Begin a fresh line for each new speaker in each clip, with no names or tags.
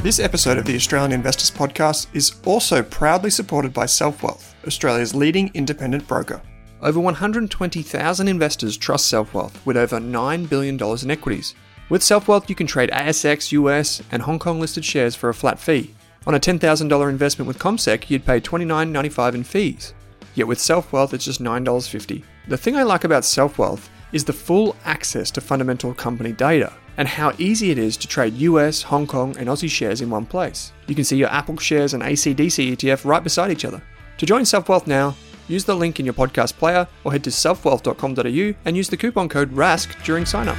This episode of the Australian Investors Podcast is also proudly supported by SelfWealth, Australia's leading independent broker. Over 120,000 investors trust SelfWealth with over $9 billion in equities. With SelfWealth, you can trade ASX, US, and Hong Kong listed shares for a flat fee. On a $10,000 investment with CommSec, you'd pay $29.95 in fees. Yet with SelfWealth, it's just $9.50. The thing I like about SelfWealth is the full access to fundamental company data and how easy it is to trade US, Hong Kong, and Aussie shares in one place. You can see your Apple shares and ACDC ETF right beside each other. To join SelfWealth now, use the link in your podcast player or head to selfwealth.com.au and use the coupon code RASK during sign up.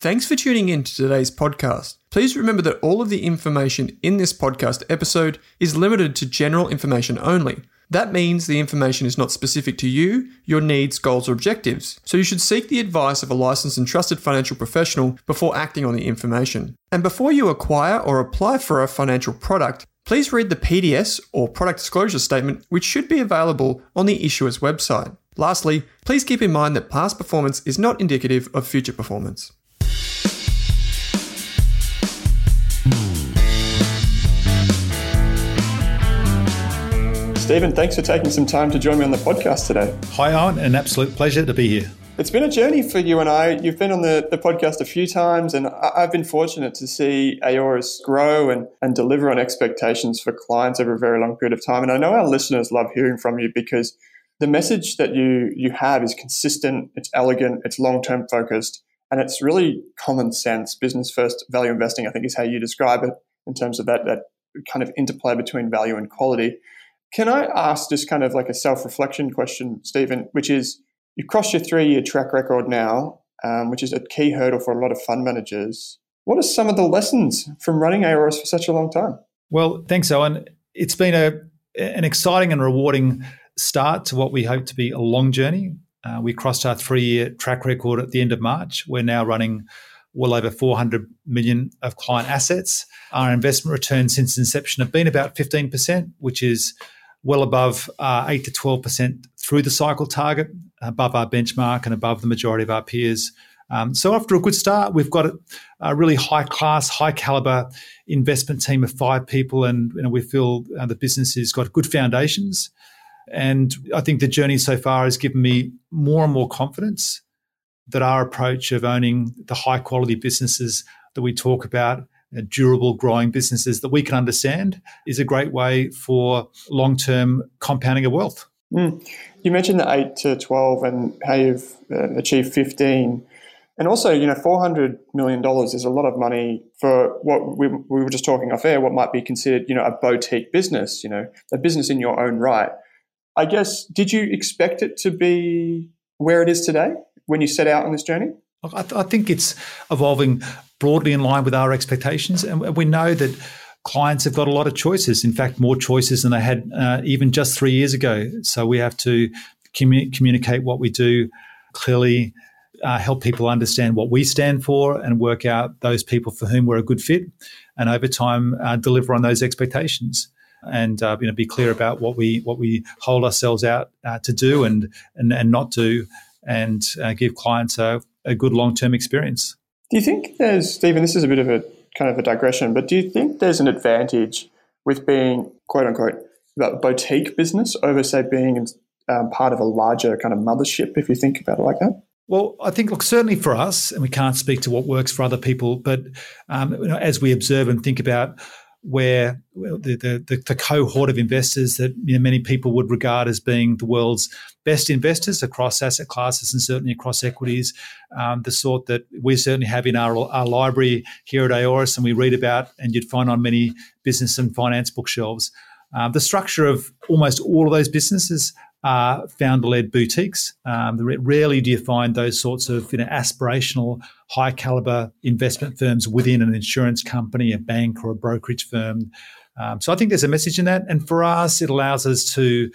Thanks for tuning in to today's podcast. Please remember that all of the information in this podcast episode is limited to general information only. That means the information is not specific to you, your needs, goals, or objectives. So you should seek the advice of a licensed and trusted financial professional before acting on the information. And before you acquire or apply for a financial product, please read the PDS or product disclosure statement, which should be available on the issuer's website. Lastly, please keep in mind that past performance is not indicative of future performance. Stephen, thanks for taking some time to join me on the podcast today.
Hi, Owen. An absolute pleasure to be here.
It's been a journey for you and I. You've been on the, the podcast a few times, and I've been fortunate to see Aoris grow and, and deliver on expectations for clients over a very long period of time. And I know our listeners love hearing from you because the message that you, you have is consistent, it's elegant, it's long term focused, and it's really common sense. Business first value investing, I think, is how you describe it in terms of that, that kind of interplay between value and quality. Can I ask just kind of like a self reflection question, Stephen, which is you've crossed your three year track record now, um, which is a key hurdle for a lot of fund managers. What are some of the lessons from running Aoris for such a long time?
Well, thanks, Owen. It's been a, an exciting and rewarding start to what we hope to be a long journey. Uh, we crossed our three year track record at the end of March. We're now running well over 400 million of client assets. Our investment returns since inception have been about 15%, which is well above uh, 8 to 12% through the cycle target, above our benchmark and above the majority of our peers. Um, so after a good start, we've got a, really high class, high caliber investment team of five people, and you know, we feel uh, the business has got good foundations. And I think the journey so far has given me more and more confidence that our approach of owning the high quality businesses that we talk about durable growing businesses that we can understand is a great way for long term compounding of wealth.
Mm. You mentioned the 8 to 12 and how you've uh, achieved 15. And also, you know, $400 million is a lot of money for what we, we were just talking off air, what might be considered, you know, a boutique business, you know, a business in your own right. I guess, did you expect it to be where it is today when you set out on this journey?
I, th- I think it's evolving broadly in line with our expectations, and we know that clients have got a lot of choices. In fact, more choices than they had uh, even just three years ago. So we have to commu- communicate what we do clearly, uh, help people understand what we stand for, and work out those people for whom we're a good fit, and over time uh, deliver on those expectations. And uh, you know, be clear about what we what we hold ourselves out uh, to do and and, and not do, and uh, give clients a, a good long term experience.
Do you think there's Stephen? This is a bit of a kind of a digression, but do you think there's an advantage with being quote unquote a boutique business over say being um, part of a larger kind of mothership? If you think about it like that.
Well, I think, look, certainly for us, and we can't speak to what works for other people, but um, you know, as we observe and think about where the, the, the, cohort of investors that you know, many people would regard as being the world's best investors across asset classes and certainly across equities, um, the sort that we certainly have in our, our library here at Aoris and we read about and you'd find on many business and finance bookshelves. Um, the structure of almost all of those businesses are founder-led boutiques. Um, rarely do you find those sorts of you know, aspirational, high-caliber investment firms within an insurance company, a bank, or a brokerage firm. Um, so I think there's a message in that, and for us, it allows us to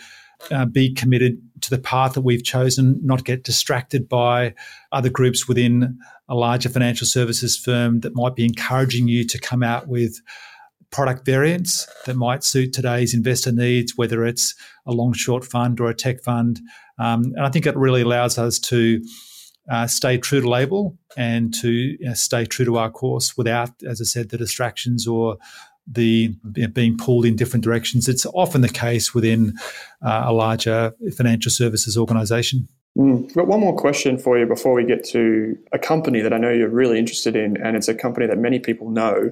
uh, be committed to the path that we've chosen, not get distracted by other groups within a larger financial services firm that might be encouraging you to come out with product variants that might suit today's investor needs, whether it's a long short fund or a tech fund. Um, and I think it really allows us to uh, stay true to label and to you know, stay true to our course without, as I said, the distractions or the you know, being pulled in different directions. It's often the case within uh, a larger financial services organization.
Mm. I've got one more question for you before we get to a company that I know you're really interested in, and it's a company that many people know,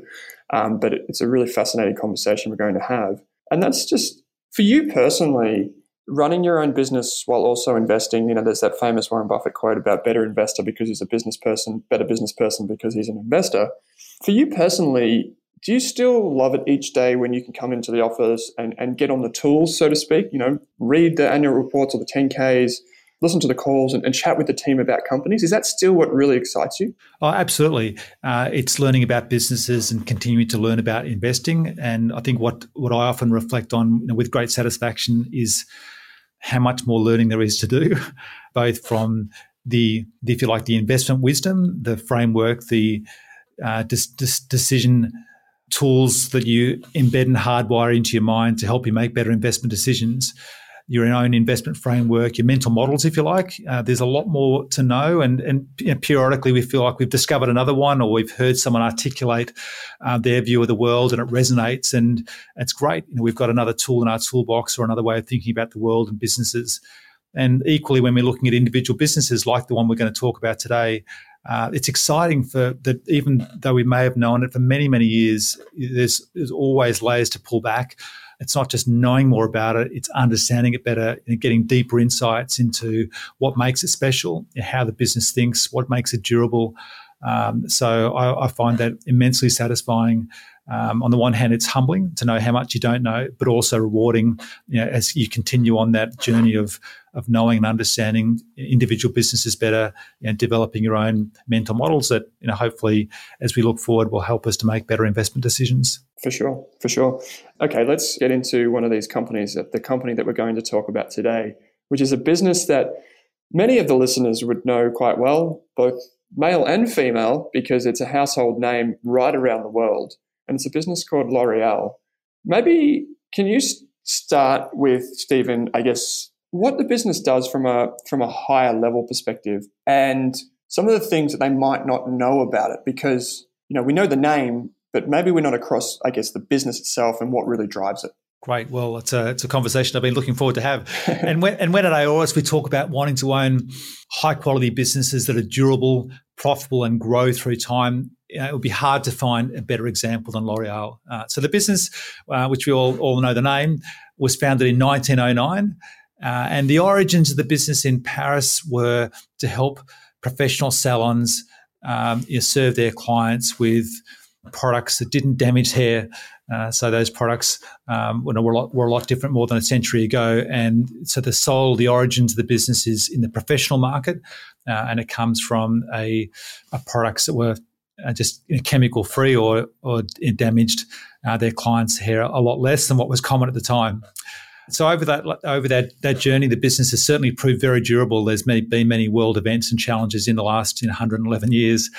um, but it's a really fascinating conversation we're going to have. And that's just for you personally, running your own business while also investing. You know, there's that famous Warren Buffett quote about better investor because he's a business person, better business person because he's an investor. For you personally, do you still love it each day when you can come into the office and, and get on the tools, so to speak? You know, read the annual reports or the 10Ks, listen to the calls and, and, chat with the team about companies. Is that still what really excites you?
Oh, absolutely. Uh, it's learning about businesses and continuing to learn about investing. And I think what, what I often reflect on you know, with great satisfaction is how much more learning there is to do, both from the, if you like, the investment wisdom, the framework, the uh, dis- dis- decision tools that you embed and hardwire into your mind to help you make better investment decisions your own investment framework, your mental models, if you like. Uh, there's a lot more to know, and and you know, periodically we feel like we've discovered another one, or we've heard someone articulate uh, their view of the world, and it resonates, and it's great. You know, we've got another tool in our toolbox, or another way of thinking about the world and businesses. And equally, when we're looking at individual businesses like the one we're going to talk about today, uh, it's exciting for that. Even though we may have known it for many, many years, there's, there's always layers to pull back. It's not just knowing more about it, it's understanding it better and getting deeper insights into what makes it special, how the business thinks, what makes it durable. Um, so I, I, find that immensely satisfying. Um, on the one hand, it's humbling to know how much you don't know, but also rewarding you know, as you continue on that journey of of knowing and understanding individual businesses better and developing your own mental models that you know hopefully as we look forward will help us to make better investment decisions.
For sure, for sure. Okay, let's get into one of these companies, uh, the company that we're going to talk about today, which is a business that many of the listeners would know quite well, both male and female, because it's a household name right around the world. And it's a business called L'Oreal. Maybe can you start with, Stephen, I guess, what the business does from a from a higher level perspective and some of the things that they might not know about it because you know we know the name but maybe we're not across, I guess, the business itself and what really drives it.
Great. Well, it's a, it's a conversation I've been looking forward to have. and when, and when at Aoris we talk about wanting to own high quality businesses that are durable, profitable, and grow through time, you know, it would be hard to find a better example than L'Oreal. Uh, so the business, uh, which we all, all know the name, was founded in 1909. Uh, and the origins of the business in Paris were to help professional salons um, you know, serve their clients with products that didn't damage hair Uh, so those products um, were, a lot, were a lot different more than a century ago. And so the soul, the origins of the business is in the professional market, uh, and it comes from a, a products that were uh, just chemical free or, or damaged uh, their clients' hair a lot less than what was common at the time. So over that over that that journey, the business has certainly proved very durable. There's many, been many world events and challenges in the last you know, 111 years,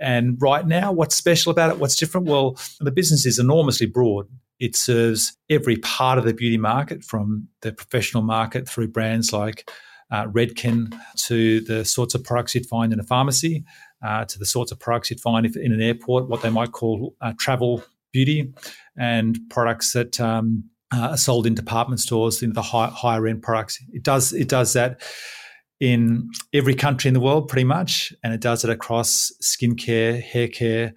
and right now, what's special about it? What's different? Well, the business is enormously broad. It serves every part of the beauty market, from the professional market through brands like uh, Redken to the sorts of products you'd find in a pharmacy, uh, to the sorts of products you'd find if, in an airport, what they might call uh, travel beauty, and products that um, uh, sold in department stores, in the high, higher end products. It does it does that in every country in the world, pretty much, and it does it across skincare, hair care,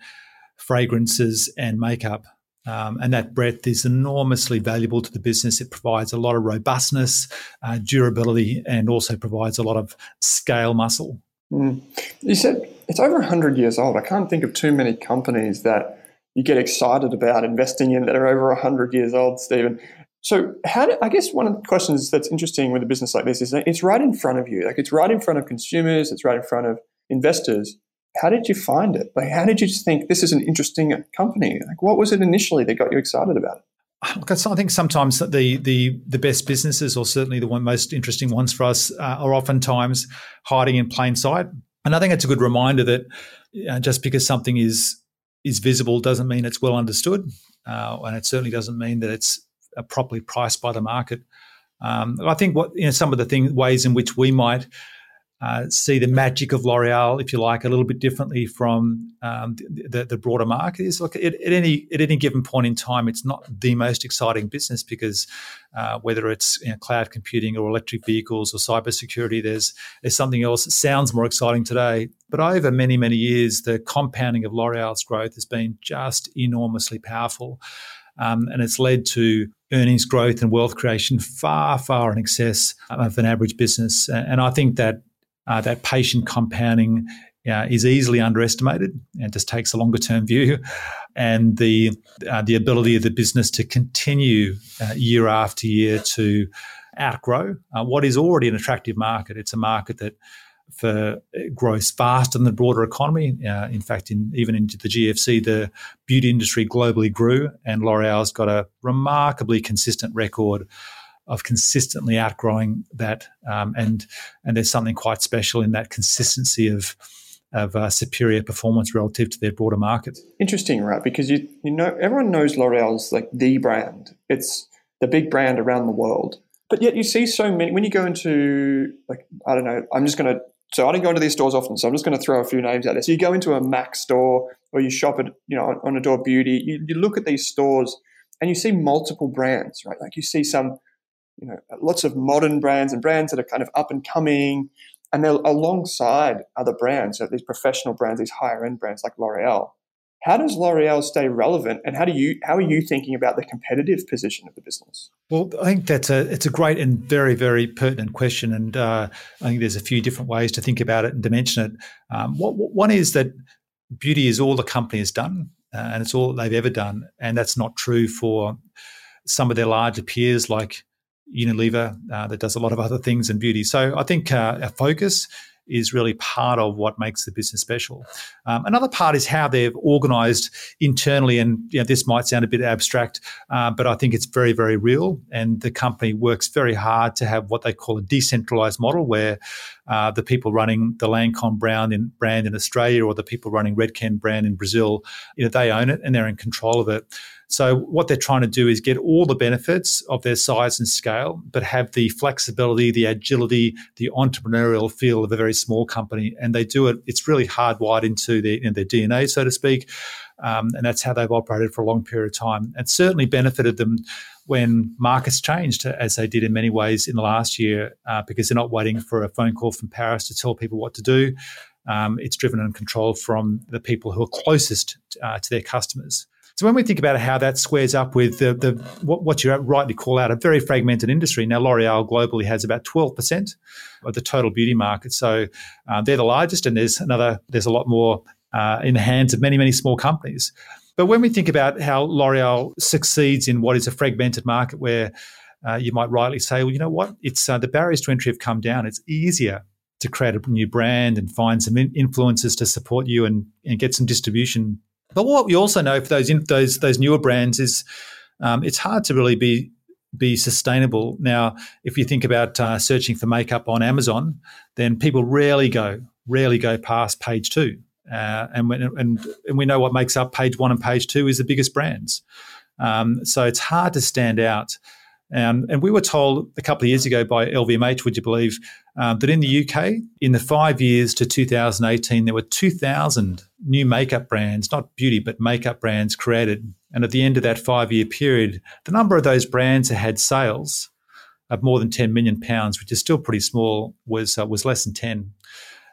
fragrances, and makeup. Um, and that breadth is enormously valuable to the business. It provides a lot of robustness, uh, durability, and also provides a lot of scale muscle.
Mm. You said it's over 100 years old. I can't think of too many companies that you get excited about investing in that are over 100 years old, Stephen. So, how do, I guess one of the questions that's interesting with a business like this is that it's right in front of you. Like it's right in front of consumers, it's right in front of investors. How did you find it? Like, how did you think this is an interesting company? Like, what was it initially that got you excited about it?
Look, I think sometimes the the the best businesses, or certainly the one most interesting ones for us, uh, are oftentimes hiding in plain sight. And I think it's a good reminder that uh, just because something is is visible doesn't mean it's well understood, uh, and it certainly doesn't mean that it's uh, properly priced by the market. Um, I think what you know some of the things ways in which we might uh, see the magic of L'Oreal, if you like, a little bit differently from um, the, the, broader market. Is at, at, any at any given point in time, it's not the most exciting business because uh, whether it's you know, cloud computing or electric vehicles or cybersecurity, there's there's something else that sounds more exciting today. But over many many years, the compounding of L'Oreal's growth has been just enormously powerful. Um, and it's led to earnings growth and wealth creation far, far in excess of an average business. And I think that uh, that patient compounding uh, is easily underestimated and just takes a longer term view. And the uh, the ability of the business to continue uh, year after year to outgrow uh, what is already an attractive market. It's a market that for grows faster than the broader economy. Uh, in fact, in even into the GFC, the beauty industry globally grew, and L'Oreal's got a remarkably consistent record of consistently outgrowing that. Um, and and there's something quite special in that consistency of of uh, superior performance relative to their broader market.
Interesting, right? Because you you know everyone knows L'Oreal's like the brand. It's the big brand around the world. But yet you see so many when you go into like I don't know. I'm just going to so I don't go into these stores often, so I'm just going to throw a few names out there. So you go into a Mac store or you shop at you know on Adore Beauty. You, you look at these stores and you see multiple brands, right? Like you see some you know, lots of modern brands and brands that are kind of up and coming, and they're alongside other brands, so these professional brands, these higher end brands like L'Oreal. How does L'Oreal stay relevant, and how do you how are you thinking about the competitive position of the business?
Well, I think that's a it's a great and very very pertinent question, and uh, I think there's a few different ways to think about it and dimension it. Um, what, one is that beauty is all the company has done, uh, and it's all they've ever done, and that's not true for some of their larger peers like Unilever uh, that does a lot of other things in beauty. So I think uh, our focus is really part of what makes the business special. Um, another part is how they've organised internally, and you know, this might sound a bit abstract, uh, but I think it's very, very real. And the company works very hard to have what they call a decentralised model, where uh, the people running the Lancome brand in, brand in Australia or the people running Redken brand in Brazil, you know, they own it and they're in control of it. So what they're trying to do is get all the benefits of their size and scale, but have the flexibility, the agility, the entrepreneurial feel of a very small company. And they do it. It's really hardwired into their, in their DNA, so to speak. Um, and that's how they've operated for a long period of time. It certainly benefited them when markets changed, as they did in many ways in the last year, uh, because they're not waiting for a phone call from Paris to tell people what to do. Um, it's driven and controlled from the people who are closest uh, to their customers. So when we think about how that squares up with the, the what, what, you rightly call out a very fragmented industry. Now L'Oreal globally has about twelve percent of the total beauty market, so uh, they're the largest, and there's another there's a lot more uh, in the hands of many many small companies. But when we think about how L'Oreal succeeds in what is a fragmented market where uh, you might rightly say, well, you know what? It's uh, the barriers to entry have come down. It's easier to create a new brand and find some in- influencers to support you and, and get some distribution. But what we also know for those those those newer brands is um, it's hard to really be be sustainable. Now, if you think about uh, searching for makeup on Amazon, then people rarely go rarely go past page two. Uh, and, when, and, and we know what makes up page one and page two is the biggest brands. Um, so it's hard to stand out. Um, and we were told a couple of years ago by LVMH, would you believe, um, that in the UK, in the five years to 2018, there were 2,000 new makeup brands, not beauty, but makeup brands created. And at the end of that five year period, the number of those brands that had sales of more than 10 million pounds, which is still pretty small, was uh, was less than 10.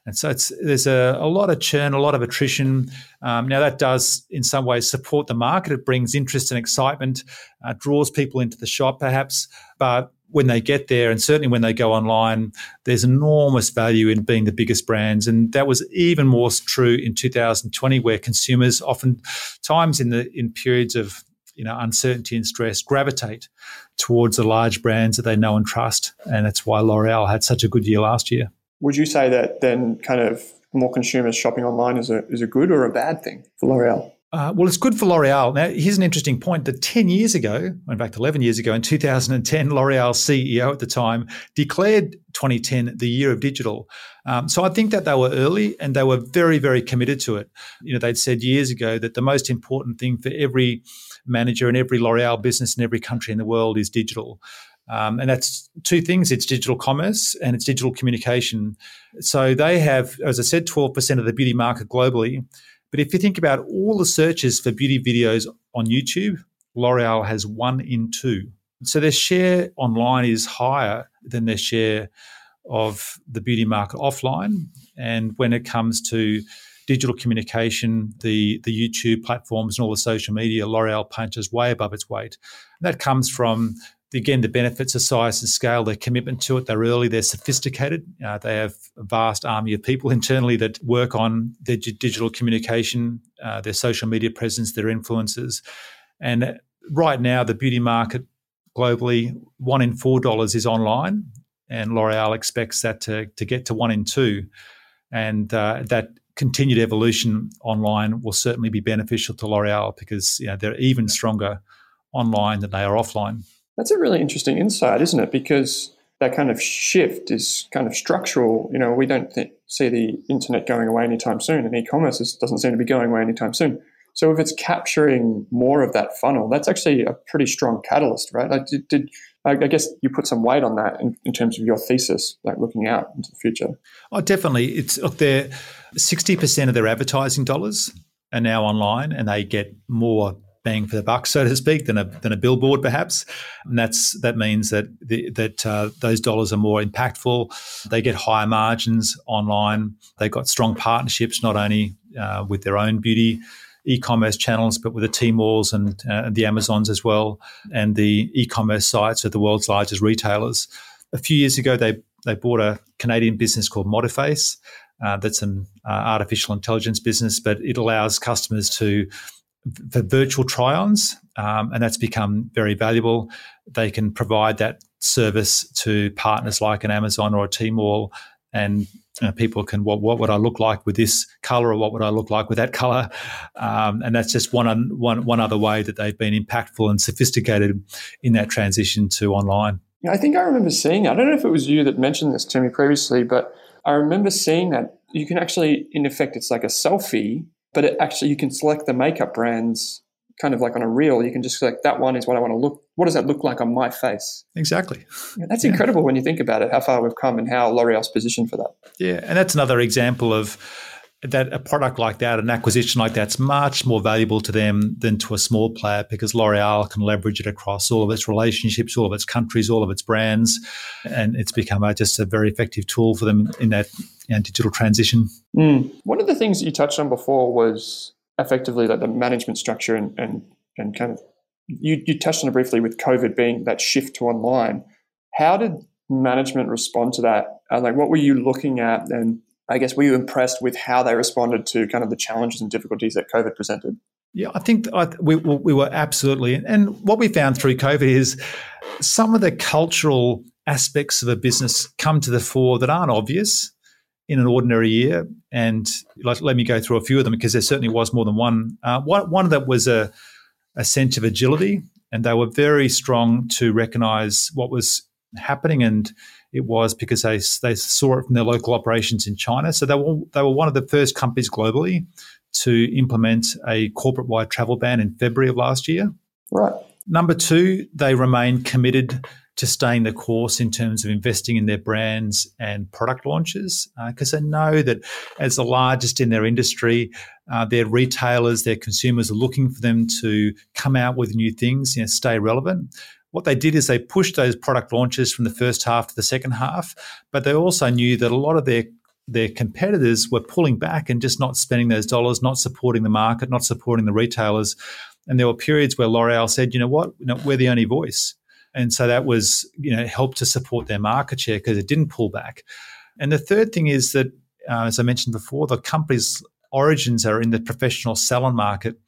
And so it's, there's a, a lot of churn, a lot of attrition. Um, now, that does in some ways support the market. It brings interest and excitement, uh, draws people into the shop perhaps. But when they get there, and certainly when they go online, there's enormous value in being the biggest brands. And that was even more true in 2020, where consumers often times in the in periods of you know uncertainty and stress gravitate towards the large brands that they know and trust. And that's why L'Oreal had such a good year last year
would you say that then kind of more consumers shopping online is a, is a good or a bad thing for L'Oreal?
Uh, well, it's good for L'Oreal. Now, here's an interesting point that 10 years ago, in fact, 11 years ago, in 2010, L'Oreal CEO at the time declared 2010 the year of digital. Um, so I think that they were early and they were very, very committed to it. You know, they'd said years ago that the most important thing for every manager in every L'Oreal business in every country in the world is digital. Um, and that's two things it's digital commerce and it's digital communication. So they have, as I said, 12% of the beauty market globally. But if you think about all the searches for beauty videos on YouTube, L'Oreal has one in two. So their share online is higher than their share of the beauty market offline. And when it comes to digital communication, the, the YouTube platforms and all the social media, L'Oreal punches way above its weight. And that comes from again, the benefits of size and scale, their commitment to it, they're early, they're sophisticated. Uh, they have a vast army of people internally that work on their digital communication, uh, their social media presence, their influences. And right now, the beauty market globally, one in four dollars is online, and L'Oreal expects that to, to get to one in two. And uh, that continued evolution online will certainly be beneficial to L'Oreal because you know, they're even stronger online than they are offline.
That's a really interesting insight, isn't it? Because that kind of shift is kind of structural. You know, we don't th- see the internet going away anytime soon, and e-commerce is, doesn't seem to be going away anytime soon. So if it's capturing more of that funnel, that's actually a pretty strong catalyst, right? Like did, did I guess you put some weight on that in, in, terms of your thesis, like looking out into the future.
Oh, definitely. It's look, they're sixty percent of their advertising dollars are now online, and they get more bang for the buck, so to speak, than a than a billboard, perhaps. And that's that means that the, that uh, those dollars are more impactful. They get higher margins online. They've got strong partnerships, not only uh, with their own beauty e-commerce channels, but with the Tmall's and uh, the Amazons as well, and the e-commerce sites of the world's largest retailers. A few years ago, they they bought a Canadian business called Modiface. Uh, that's an uh, artificial intelligence business, but it allows customers to for virtual try-ons, um, and that's become very valuable. They can provide that service to partners like an Amazon or a Tmall, and you know, people can what what would I look like with this color, or what would I look like with that color, um, and that's just one one one other way that they've been impactful and sophisticated in that transition to online.
Yeah, I think I remember seeing. I don't know if it was you that mentioned this to me previously, but I remember seeing that you can actually, in effect, it's like a selfie but it actually you can select the makeup brands kind of like on a reel. You can just select that one is what I want to look. What does that look like on my face?
Exactly.
Yeah, that's yeah. incredible when you think about it. How far we've come and how L'Oreal's positioned for that.
Yeah, and that's another example of that a product like that, an acquisition like that's much more valuable to them than to a small player because L'Oreal can leverage it across all of its relationships, all of its countries, all of its brands, and it's become a, just a very effective tool for them in that you know, digital transition.
Mm. One of the things that you touched on before was effectively like the management structure and and, and kind of you, you touched on it briefly with COVID being that shift to online. How did management respond to that? Uh, like, what were you looking at and I guess were you impressed with how they responded to kind of the challenges and difficulties that COVID presented?
Yeah, I think we, we were absolutely. And what we found through COVID is some of the cultural aspects of a business come to the fore that aren't obvious in an ordinary year. And let, let me go through a few of them because there certainly was more than one. Uh, one, one of them was a, a sense of agility, and they were very strong to recognize what was happening. And it was because they, they saw it from their local operations in China. So they were, they were one of the first companies globally to implement a corporate wide travel ban in February of last year.
Right.
Number two, they remain committed to staying the course in terms of investing in their brands and product launches because uh, they know that as the largest in their industry, uh, their retailers, their consumers are looking for them to come out with new things, you know, stay relevant. What they did is they pushed those product launches from the first half to the second half, but they also knew that a lot of their their competitors were pulling back and just not spending those dollars, not supporting the market, not supporting the retailers. And there were periods where L'Oreal said, you know what, you know, we're the only voice. And so that was, you know, helped to support their market share because it didn't pull back. And the third thing is that, uh, as I mentioned before, the company's origins are in the professional salon market.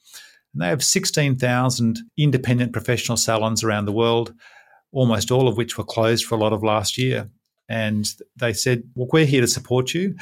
And they have 16,000 independent professional salons around the world, almost all of which were closed for a lot of last year. And they said, Well, we're here to support you.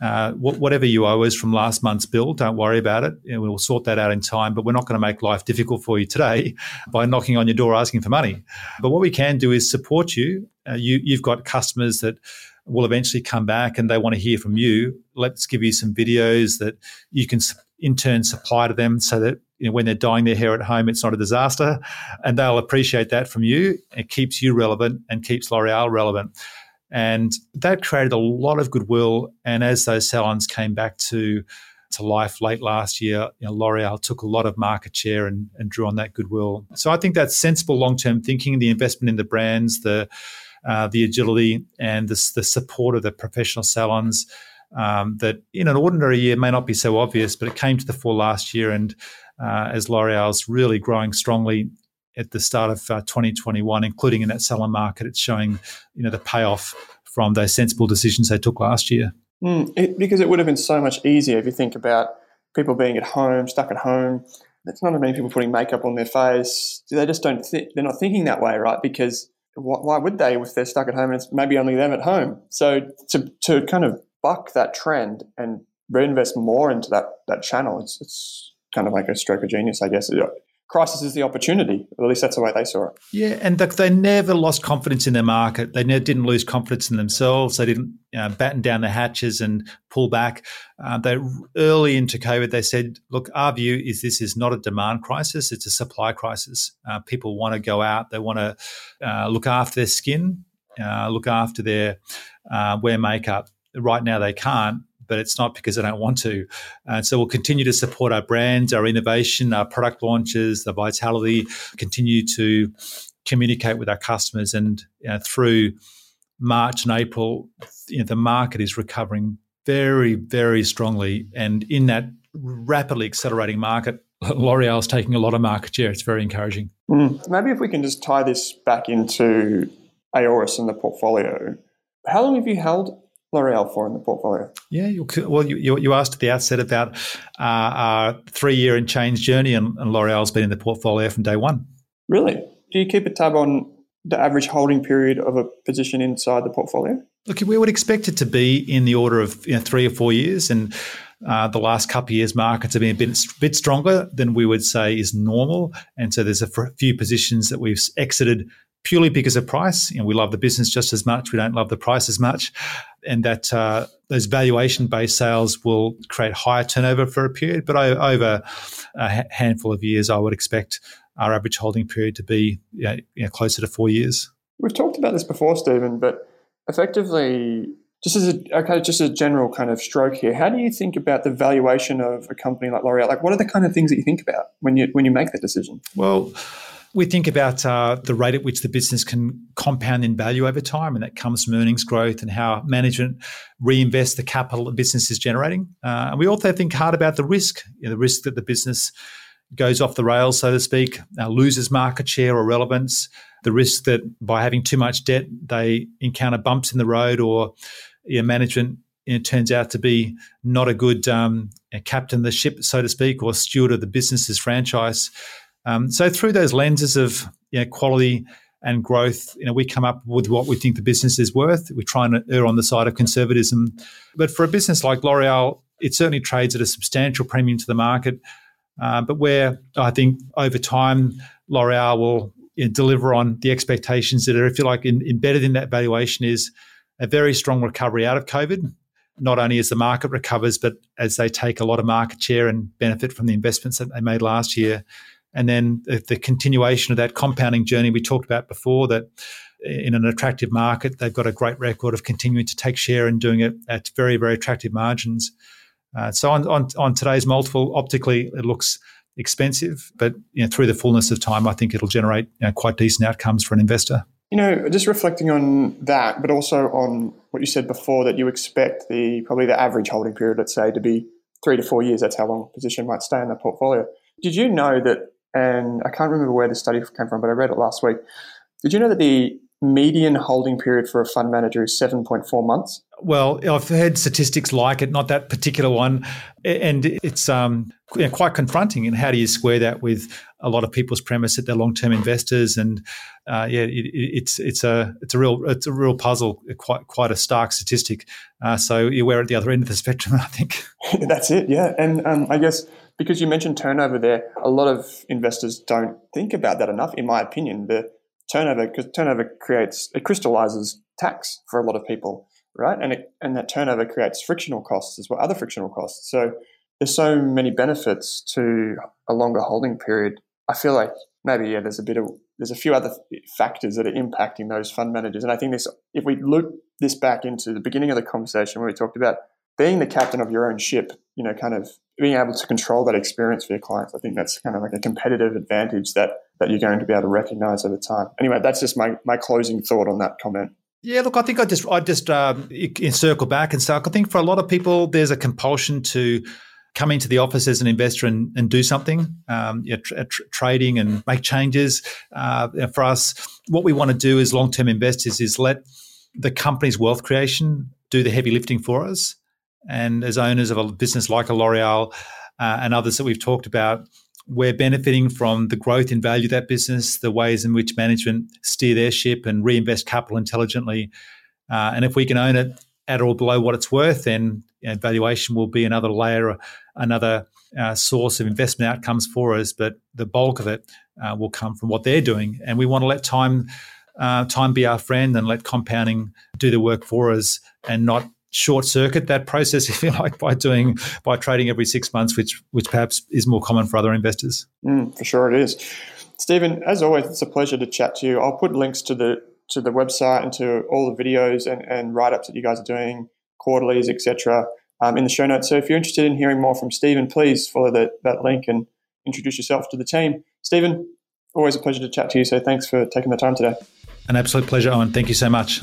Uh, whatever you owe us from last month's bill, don't worry about it. we'll sort that out in time, but we're not going to make life difficult for you today by knocking on your door asking for money. But what we can do is support you. Uh, you you've got customers that will eventually come back and they want to hear from you. Let's give you some videos that you can in turn supply to them so that you know, when they're dyeing their hair at home, it's not a disaster. And they'll appreciate that from you. It keeps you relevant and keeps L'Oreal relevant. And that created a lot of goodwill. And as those salons came back to, to life late last year, you know, L'Oreal took a lot of market share and, and drew on that goodwill. So I think that's sensible long term thinking, the investment in the brands, the, uh, the agility, and the, the support of the professional salons. Um, that in an ordinary year may not be so obvious, but it came to the fore last year. And uh, as L'Oreal's really growing strongly at the start of uh, 2021, including in that salon market. It's showing, you know, the payoff from those sensible decisions they took last year.
Mm, it, because it would have been so much easier if you think about people being at home, stuck at home. There's not many people putting makeup on their face. They just don't. Th- they're not thinking that way, right? Because wh- why would they if they're stuck at home and it's maybe only them at home? So to to kind of buck that trend and reinvest more into that that channel, it's it's kind of like a stroke of genius, I guess crisis is the opportunity. At least that's the way they saw it.
Yeah, and they never lost confidence in their market. They never, didn't lose confidence in themselves. They didn't batten down the hatches and pull back. Uh, they early into COVID, they said, "Look, our view is this is not a demand crisis; it's a supply crisis. Uh, people want to go out. They want to uh, look after their skin, uh, look after their uh, wear makeup. Right now, they can't, but it's not because they don't want to. And so we'll continue to support our brands, our innovation, our product launches, the vitality, continue to communicate with our customers. And you know, through March and April, you know, the market is recovering very, very strongly. And in that rapidly accelerating market, L'Oreal is taking a lot of market share. It's very encouraging.
Mm. Maybe if we can just tie this back into Aoris and the portfolio. How long have you held L'Oreal for in the portfolio?
Yeah, you, well, you, you asked at the outset about uh, our three year and change journey, and, and L'Oreal's been in the portfolio from day one.
Really? Do you keep a tab on the average holding period of a position inside the portfolio?
Look, we would expect it to be in the order of you know, three or four years, and uh, the last couple of years markets have been a bit, bit stronger than we would say is normal, and so there's a few positions that we've exited purely because of price. You know, we love the business just as much. We don't love the price as much, and that uh, those valuation-based sales will create higher turnover for a period. But over a handful of years, I would expect our average holding period to be you know, you know, closer to four years.
We've talked about this before, Stephen, but effectively, just as a okay, just a general kind of stroke here, how do you think about the valuation of a company like L'Oreal? Like, what are the kind of things that you think about when you when you make that decision?
Well we think about uh, the rate at which the business can compound in value over time, and that comes from earnings growth and how management reinvests the capital the business is generating. Uh, and we also think hard about the risk, you know, the risk that the business goes off the rails, so to speak, uh, loses market share or relevance, the risk that by having too much debt, they encounter bumps in the road or you know, management turns out to be not a good um, captain of the ship, so to speak, or steward of the business's franchise. Um, so through those lenses of you know, quality and growth, you know, we come up with what we think the business is worth. We try and err on the side of conservatism. But for a business like L'Oreal, it certainly trades at a substantial premium to the market. Uh, but where I think over time, L'Oreal will you know, deliver on the expectations that are, if you like, in, embedded in that valuation is a very strong recovery out of COVID. Not only as the market recovers, but as they take a lot of market share and benefit from the investments that they made last year. And then the, the continuation of that compounding journey we talked about before, that in an attractive market, they've got a great record of continuing to take share and doing it at very, very attractive margins. Uh, so on, on, on today's multiple, optically, it looks expensive, but you know, through the fullness of time, I think it'll generate you know, quite decent outcomes for an investor.
You know, just reflecting on that, but also on what you said before that you expect the probably the average holding period, let's say, to be three to four years. That's how long a position might stay in the portfolio. Did you know that? And I can't remember where the study came from, but I read it last week. Did you know that the median holding period for a fund manager is 7.4 months?
Well, I've heard statistics like it, not that particular one, and it's um, you know, quite confronting. And how do you square that with a lot of people's premise that they're long-term investors? And uh, yeah, it, it's it's a it's a real it's a real puzzle, quite quite a stark statistic. Uh, so you're at the other end of the spectrum, I think.
That's it, yeah. And um, I guess because you mentioned turnover there, a lot of investors don't think about that enough, in my opinion. The turnover because turnover creates it crystallizes tax for a lot of people, right? And it, and that turnover creates frictional costs as well, other frictional costs. So there's so many benefits to a longer holding period. I feel like maybe yeah, there's a bit of there's a few other factors that are impacting those fund managers, and I think this if we look this back into the beginning of the conversation where we talked about being the captain of your own ship, you know, kind of being able to control that experience for your clients, I think that's kind of like a competitive advantage that that you're going to be able to recognize over time. Anyway, that's just my my closing thought on that comment.
Yeah, look, I think I just I just um, circle back and say I think for a lot of people, there's a compulsion to come into the office as an investor and, and do something, um, yeah, tra- tra- trading and make changes. Uh, for us, what we want to do as long term investors is let the company's wealth creation do the heavy lifting for us. And as owners of a business like a L'Oreal uh, and others that we've talked about, we're benefiting from the growth in value of that business, the ways in which management steer their ship and reinvest capital intelligently. Uh, and if we can own it at or below what it's worth, then you know, valuation will be another layer, another uh, source of investment outcomes for us. But the bulk of it uh, will come from what they're doing, and we want to let time uh, time be our friend and let compounding do the work for us, and not short circuit that process, if you like, by doing by trading every six months, which which perhaps is more common for other investors.
Mm, for sure, it is. Stephen, as always, it's a pleasure to chat to you. I'll put links to the to the website and to all the videos and, and write ups that you guys are doing, quarterlies, etc. Um, in the show notes. So if you're interested in hearing more from Stephen, please follow that, that link and introduce yourself to the team. Stephen, always a pleasure to chat to you. So thanks for taking the time today.
An absolute pleasure, Owen. Thank you so much.